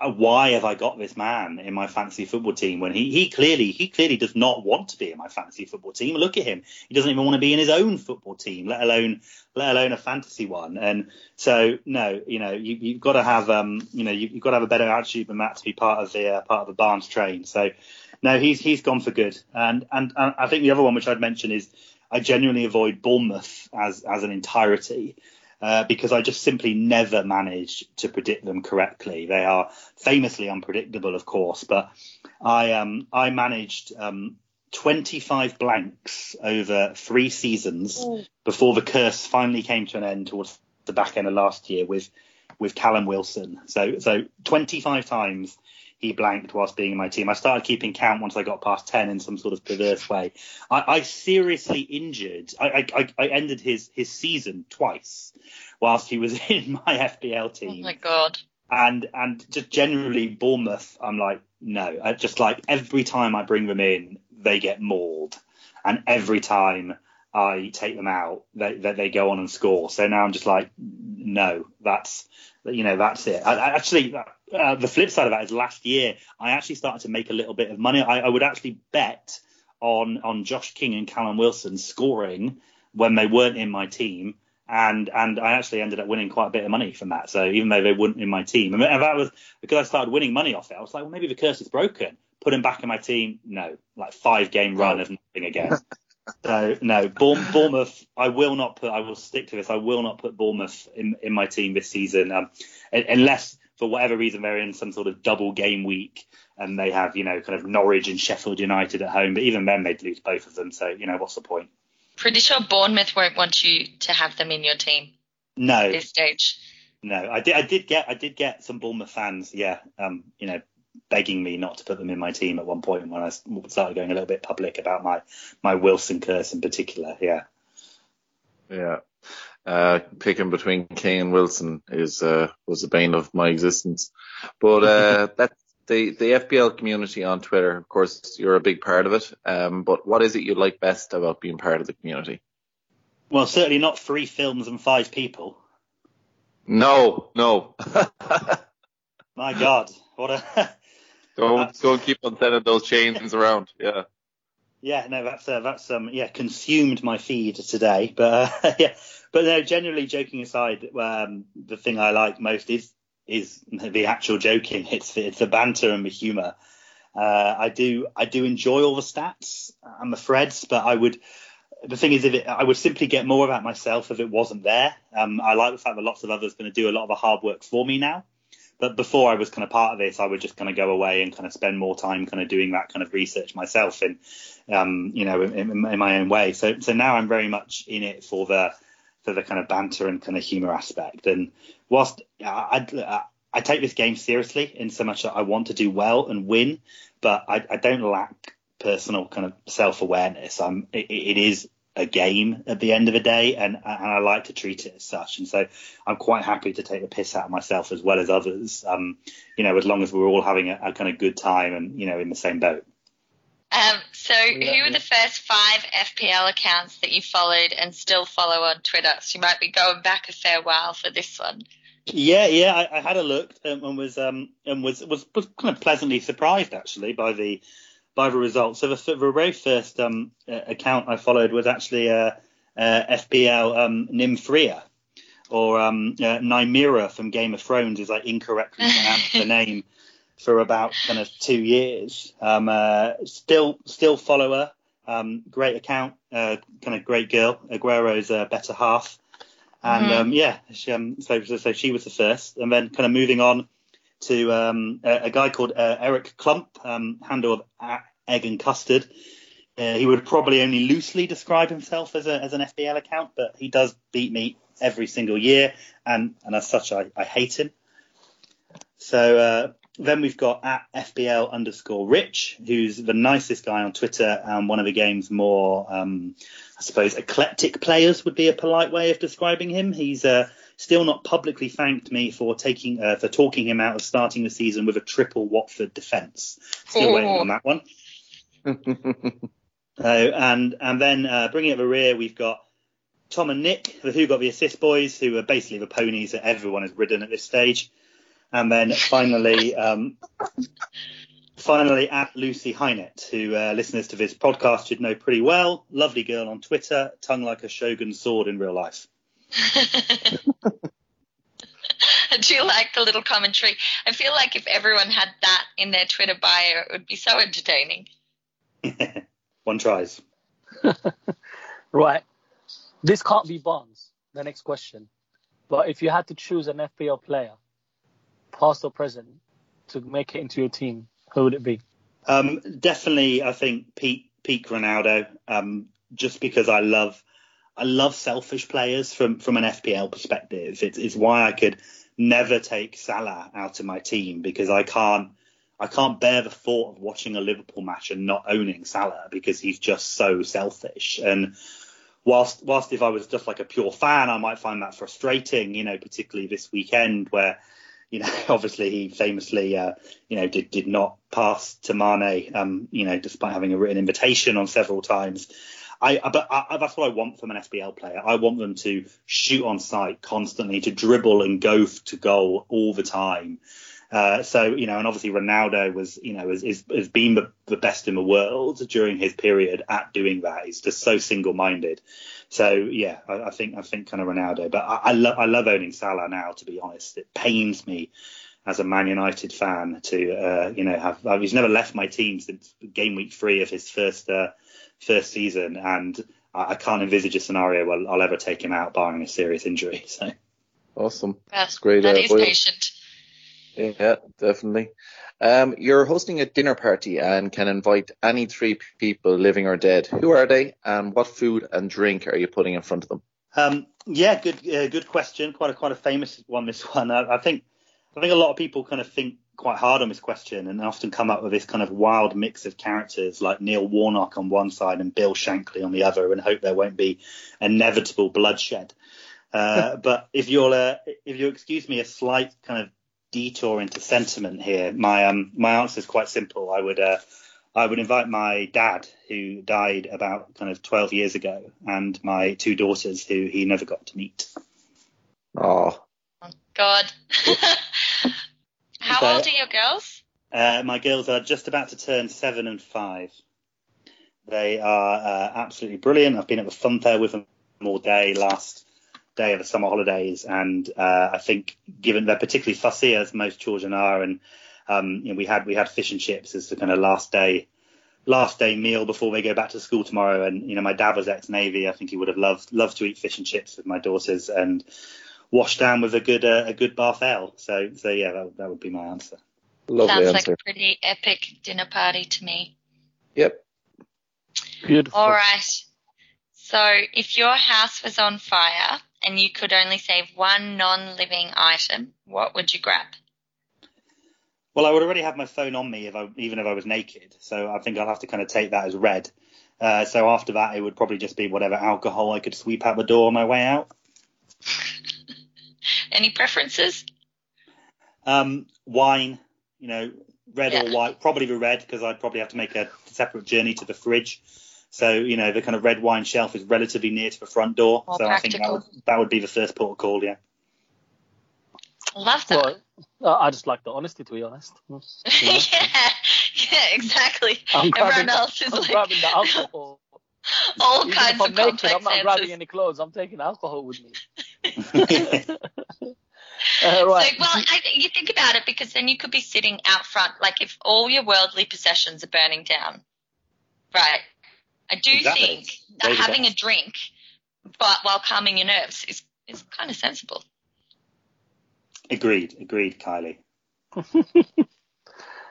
uh, why have I got this man in my fantasy football team when he, he clearly he clearly does not want to be in my fantasy football team. Look at him; he doesn't even want to be in his own football team, let alone let alone a fantasy one. And so, no, you know, you, you've got to have um, you know, you, you've got to have a better attitude than that to be part of the uh, part of the Barnes train. So, no, he's he's gone for good. And and, and I think the other one which I'd mention is I genuinely avoid Bournemouth as as an entirety uh, because I just simply never manage to predict them correctly. They are famously unpredictable, of course, but I um I managed um 25 blanks over three seasons before the curse finally came to an end towards the back end of last year with with Callum Wilson. So so 25 times he blanked whilst being in my team. I started keeping count once I got past 10 in some sort of perverse way. I, I seriously injured. I, I, I ended his, his season twice whilst he was in my FPL team. oh my god. and and just generally Bournemouth, I'm like, no. I just like every time I bring them in, they get mauled. And every time I take them out, they, they, they go on and score. So now I'm just like, no, that's, you know, that's it. I, I actually, uh, the flip side of that is last year, I actually started to make a little bit of money. I, I would actually bet on, on Josh King and Callum Wilson scoring when they weren't in my team. And, and I actually ended up winning quite a bit of money from that. So even though they weren't in my team, and that was because I started winning money off it. I was like, well, maybe the curse is broken. Put him back in my team. No, like five game run of nothing again. So no, Bournemouth. I will not put. I will stick to this. I will not put Bournemouth in, in my team this season, um, unless for whatever reason they're in some sort of double game week and they have you know kind of Norwich and Sheffield United at home. But even then they'd lose both of them. So you know what's the point? Pretty sure Bournemouth won't want you to have them in your team No, at this stage. no. I did. I did get. I did get some Bournemouth fans. Yeah. Um. You know. Begging me not to put them in my team at one point when I started going a little bit public about my my Wilson curse in particular. Yeah. Yeah. Uh, picking between Kane and Wilson is uh, was the bane of my existence. But uh, that's the the FPL community on Twitter. Of course, you're a big part of it. Um, but what is it you like best about being part of the community? Well, certainly not three films and five people. No, no. My God, what a don't don't keep on sending those chains around. Yeah. Yeah. No, that's uh, that's um yeah consumed my feed today. But uh, yeah, but no. Generally, joking aside, um, the thing I like most is is the actual joking. It's it's the banter and the humour. Uh, I do I do enjoy all the stats and the threads, but I would. The thing is, if it, I would simply get more about myself if it wasn't there. Um, I like the fact that lots of others are going to do a lot of the hard work for me now. But before I was kind of part of this, I would just kind of go away and kind of spend more time kind of doing that kind of research myself in, um, you know, in, in, my own way. So, so now I'm very much in it for the, for the kind of banter and kind of humor aspect. And whilst I, I, I take this game seriously in so much that I want to do well and win, but I, I don't lack personal kind of self awareness. I'm, it, it is a game at the end of the day, and, and I like to treat it as such. And so I'm quite happy to take the piss out of myself as well as others. Um, you know, as long as we're all having a, a kind of good time and you know in the same boat. Um, so, who were the first five FPL accounts that you followed and still follow on Twitter? So you might be going back a fair while for this one. Yeah, yeah, I, I had a look um, and was um and was, was was kind of pleasantly surprised actually by the by the results. So the, the very first um account I followed was actually uh, uh FPL um Nymphria or um uh, Nymeria from Game of Thrones is like incorrectly pronounced the name for about kind of two years. Um, uh, still still follow her. Um, great account, uh, kind of great girl. Aguero's uh, better half. And Mhm. um, yeah, she, um, so so she was the first, and then kind of moving on to um, a, a guy called uh, Eric Klump, um, handle of A- Egg and Custard. Uh, he would probably only loosely describe himself as, a, as an FPL account, but he does beat me every single year, and, and as such, I, I hate him. So uh, then we've got at FPL underscore Rich, who's the nicest guy on Twitter and one of the game's more, um, I suppose, eclectic players would be a polite way of describing him. He's uh, still not publicly thanked me for taking uh, for talking him out of starting the season with a triple Watford defence. Still waiting on that one. Uh, and and then uh, bringing up the rear, we've got Tom and Nick, the Who Got the Assist boys, who are basically the ponies that everyone has ridden at this stage. And then finally, um, finally at Lucy Hynett, who uh, listeners to this podcast should know pretty well. Lovely girl on Twitter, tongue like a shogun sword in real life. I do like the little commentary. I feel like if everyone had that in their Twitter bio, it would be so entertaining. One tries. Right. This can't be Barnes. The next question. But if you had to choose an FPL player, past or present, to make it into your team, who would it be? Um, definitely, I think Pete Pete Ronaldo. Um, just because I love I love selfish players from from an FPL perspective. It's, it's why I could never take Salah out of my team because I can't I can't bear the thought of watching a Liverpool match and not owning Salah because he's just so selfish. And whilst whilst if I was just like a pure fan, I might find that frustrating. You know, particularly this weekend where you know, obviously he famously, uh, you know, did did not pass to Mane, um, you know, despite having a written invitation on several times. I, but I, that's what I want from an FPL player. I want them to shoot on sight constantly, to dribble and go to goal all the time. Uh, so you know, and obviously Ronaldo was, you know, has, has been the, the best in the world during his period at doing that. He's just so single-minded. So yeah, I, I think I think kind of Ronaldo, but I, I love I love owning Salah now. To be honest, it pains me as a Man United fan to uh, you know have uh, he's never left my team since game week three of his first uh, first season, and I, I can't envisage a scenario where I'll ever take him out barring a serious injury. So awesome. That's great, That uh, is Will. patient. Yeah, definitely. Um, you're hosting a dinner party and can invite any three people, living or dead. Who are they, and what food and drink are you putting in front of them? Um, yeah, good uh, good question. Quite a quite a famous one. This one. I, I think I think a lot of people kind of think quite hard on this question and often come up with this kind of wild mix of characters like Neil Warnock on one side and Bill Shankly on the other, and hope there won't be inevitable bloodshed. Uh, but if you'll uh, if you excuse me a slight kind of detour into sentiment here, my um my answer is quite simple. I would uh, I would invite my dad, who died about kind of 12 years ago, and my two daughters, who he never got to meet. Oh, God. How Okay. old are your girls? Uh, my girls are just about to turn seven and five. They are uh, absolutely brilliant. I've been at the fun fair with them all day last day of the summer holidays, and uh, I think given they're particularly fussy as most children are, and um, you know, we had we had fish and chips as the kind of last day last day meal before they go back to school tomorrow. And you know, my dad was ex Navy. I think he would have loved loved to eat fish and chips with my daughters and wash down with a good uh, a good bath ale. So so yeah, that, that would be my answer. lovely Sounds answer. like a pretty epic dinner party to me. Yep. Beautiful. All right. So, if your house was on fire and you could only save one non-living item, what would you grab? Well, I would already have my phone on me if I, even if I was naked. So I think I'll have to kind of take that as read. Uh, so after that, it would probably just be whatever alcohol I could sweep out the door on my way out. Any preferences? Um, wine, you know, red Yeah. or white, probably the red because I'd probably have to make a separate journey to the fridge. So you know, the kind of red wine shelf is relatively near to the front door. More so I think that would, that would be the first port of call. Yeah. Love that. Well, I just like the honesty, to be honest. yeah, yeah, exactly. I'm grabbing, Everyone else is I'm like grabbing the alcohol. all Even kinds if I'm of naked, I'm not grabbing any clothes. I'm taking alcohol with me. Uh, right. So, well, I, you think about it because then you could be sitting out front, like if all your worldly possessions are burning down, right? I do Exactly. think that There you go. having a drink, but while calming your nerves, is is kind of sensible. agreed. Agreed, Kylie.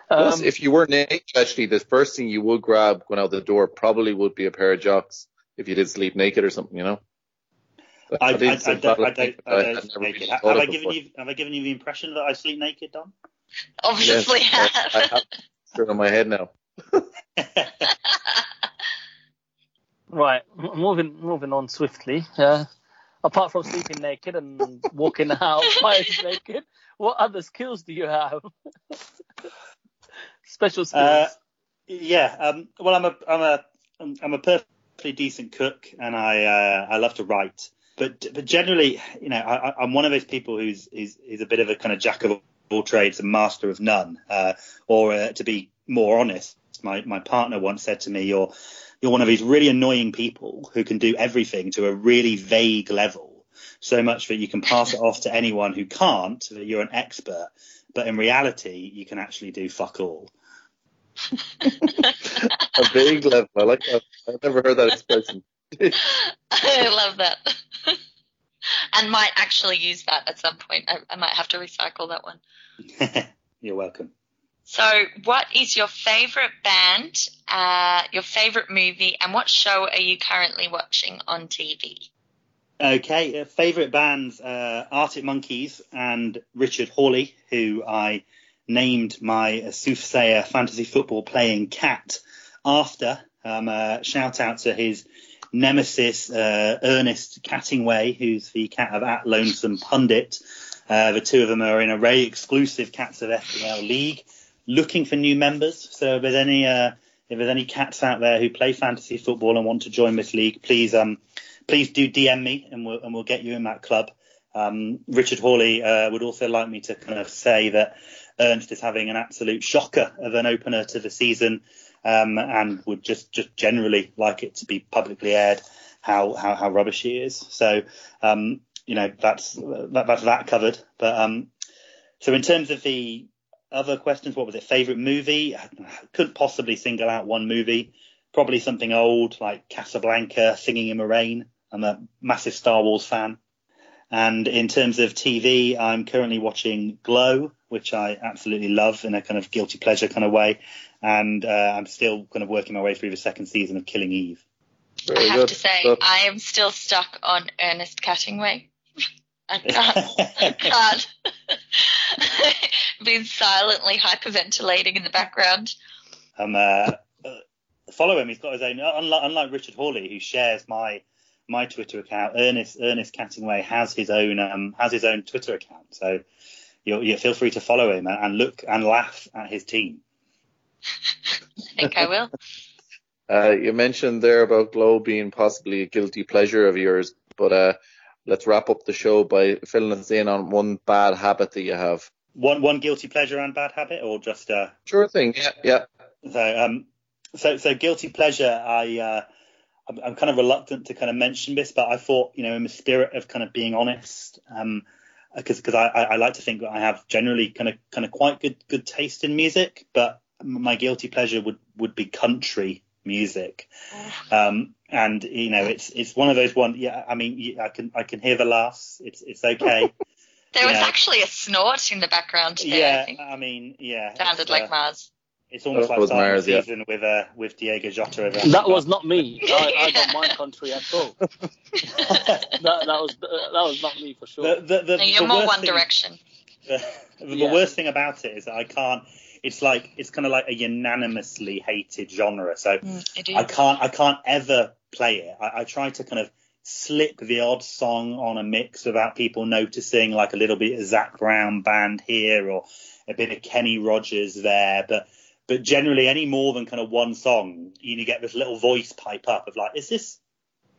Plus, Um, if you were naked, actually, the first thing you would grab going out the door probably would be a pair of jocks if you did sleep naked or something, you know. I, I, I, did don't, I don't, I don't had sleep naked. Have, thought have of I given before. you have I given you the impression that I sleep naked, Don? Obviously, Yes, have. I, I have it in my head now. Right, moving moving on swiftly. Uh, apart from sleeping naked and walking out twice naked, what other skills do you have? Special skills. Uh, yeah. Um, well, I'm a I'm a I'm I'm a perfectly decent cook, and I uh, I love to write. But but generally, you know, I, I'm one of those people who's is is a bit of a kind of jack of all trades and master of none. Uh, or uh, to be more honest, my my partner once said to me, "You're you're one of these really annoying people who can do everything to a really vague level, so much that you can pass it off to anyone who can't. That you're an expert, but in reality, you can actually do fuck all." A vague level. I like that. I've never heard that expression. I love that. and might actually use that at some point. I, I might have to recycle that one. You're welcome. So, what is your favorite band, uh, your favorite movie, and what show are you currently watching on TV? Okay, uh, favorite bands: uh, Arctic Monkeys and Richard Hawley, who I named my soothsayer fantasy football playing cat after. Um, uh, shout out to his nemesis, uh, Ernest Cattingway, who's the cat of at Lonesome Pundit. Uh, the two of them are in a very exclusive Cats of FPL league, looking for new members. So if there's any uh, if there's any cats out there who play fantasy football and want to join this league, please um please do DM me and we'll and we'll get you in that club. Um, Richard Hawley uh, would also like me to kind of say that Ernst is having an absolute shocker of an opener to the season, um, and would just just generally like it to be publicly aired how how, how rubbish he is. So um, you know that's that, that's that covered. But um, so in terms of the other questions, what was it? Favorite movie? I couldn't possibly single out one movie. Probably something old like Casablanca, Singing in the Rain. I'm a massive Star Wars fan. And in terms of TV, I'm currently watching Glow, which I absolutely love in a kind of guilty pleasure kind of way. And uh, I'm still kind of working my way through the second season of Killing Eve. Very I have good. to say, So- I am still stuck on Ernest Cattingway. I can't. I can't. Been silently hyperventilating in the background. um, uh, uh, follow him. He's got his own. Unlike, unlike Richard Hawley, who shares my my Twitter account, Ernest Ernest Cattingway has his own um, has his own Twitter account. So you you feel free to follow him and, and look and laugh at his team. I think I will. Uh, you mentioned there about Glow being possibly a guilty pleasure of yours, but uh, let's wrap up the show by filling us in on one bad habit that you have. One one guilty pleasure and bad habit, or just uh, Sure thing. Yeah, yeah. So, um, so, so guilty pleasure. I, uh, I'm, I'm kind of reluctant to kind of mention this, but I thought, you know, in the spirit of kind of being honest, um, because because I, I, I like to think that I have generally kind of kind of quite good good taste in music, but my guilty pleasure would would be country music. Um, and you know, it's it's one of those one. Yeah, I mean, I can I can hear the laughs. It's it's okay. There was Yeah. actually a snort in the background. I yeah, think. I mean, yeah. Sounded like uh, Mars. It's almost That like was starting Mars, the yeah. with uh, with Diogo Jota over. That was not me. I, I got my country at all. that, that was that was not me for sure. the, the, the, No, you're the more One thing, Direction. The, the Yeah. worst thing about it is that I can't. it's like it's kind of like a unanimously hated genre. So Mm, it I can't I can't ever play it. I, I try to kind of slip the odd song on a mix without people noticing, like a little bit of Zac Brown band here or a bit of Kenny Rogers there, but but generally any more than kind of one song, you get this little voice pipe up of like, is this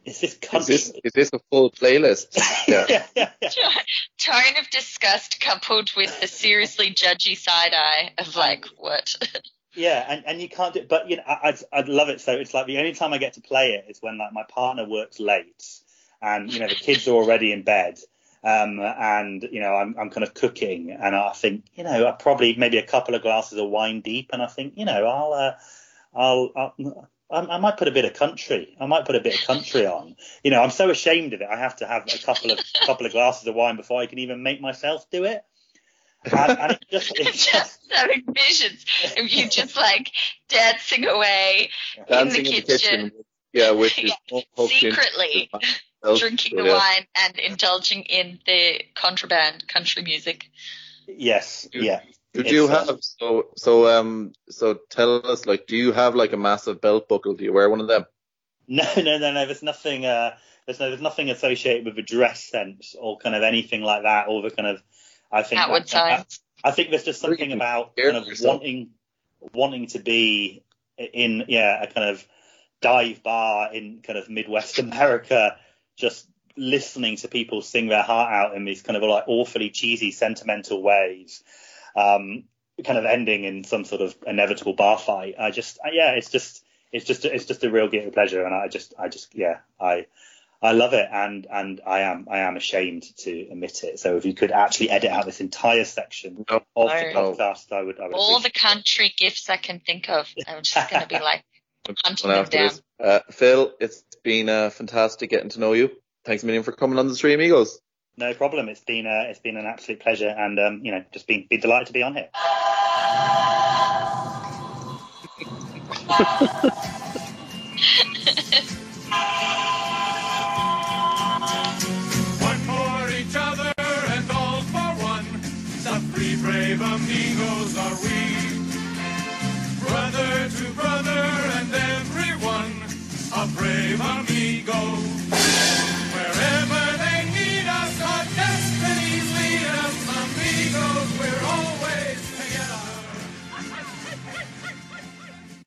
is this Is country? this is this a full playlist? Yeah. yeah, yeah, yeah. Tone of disgust coupled with the seriously judgy side eye of like, what? Yeah, and, and you can't do but you know, I, I'd, I'd love it. So it's like the only time I get to play it is when like my partner works late and, you know, the kids are already in bed. Um, and, you know, I'm, I'm kind of cooking and I think, you know, I probably maybe a couple of glasses of wine deep and I think, you know, I'll, uh, I'll, I'll I I might put a bit of country. I might put a bit of country on. You know, I'm so ashamed of it. I have to have a couple of couple of glasses of wine before I can even make myself do it. And, and it just, it just just having visions of you just like dancing away Dancing in the in the kitchen, kitchen. Yeah, with his Yeah, secretly himself. Drinking the Yeah. wine and indulging in the contraband country music. yes, yeah. Do It's, you uh, have so so um so tell us like do you have like a massive belt buckle? Do you wear one of them? No, no, no, no. There's nothing. Uh, there's no. There's nothing associated with the dress sense or kind of anything like that. Or the kind of. I think. Outward that- signs. I think there's just something about kind of yourself. wanting, wanting to be in yeah a kind of dive bar in kind of Midwest America, just listening to people sing their heart out in these kind of like awfully cheesy sentimental ways. Um, kind of ending in some sort of inevitable bar fight. I just, yeah, it's just, it's just, it's just a real guilty pleasure, and I just, I just, yeah, I, I love it, and and I am, I am ashamed to admit it. So if you could actually edit out this entire section of the podcast, I would, I would. All the appreciate it. country gifts I can think of. I'm just going to be like hunting One them down. Uh, Phil, it's been uh, fantastic getting to know you. Thanks a million for coming on the Three Amigos. No problem. It's been, uh, it's been an absolute pleasure, and um, you know, just been, been delighted to be on here. One for each other and all for one. The three brave amigos brave amigo.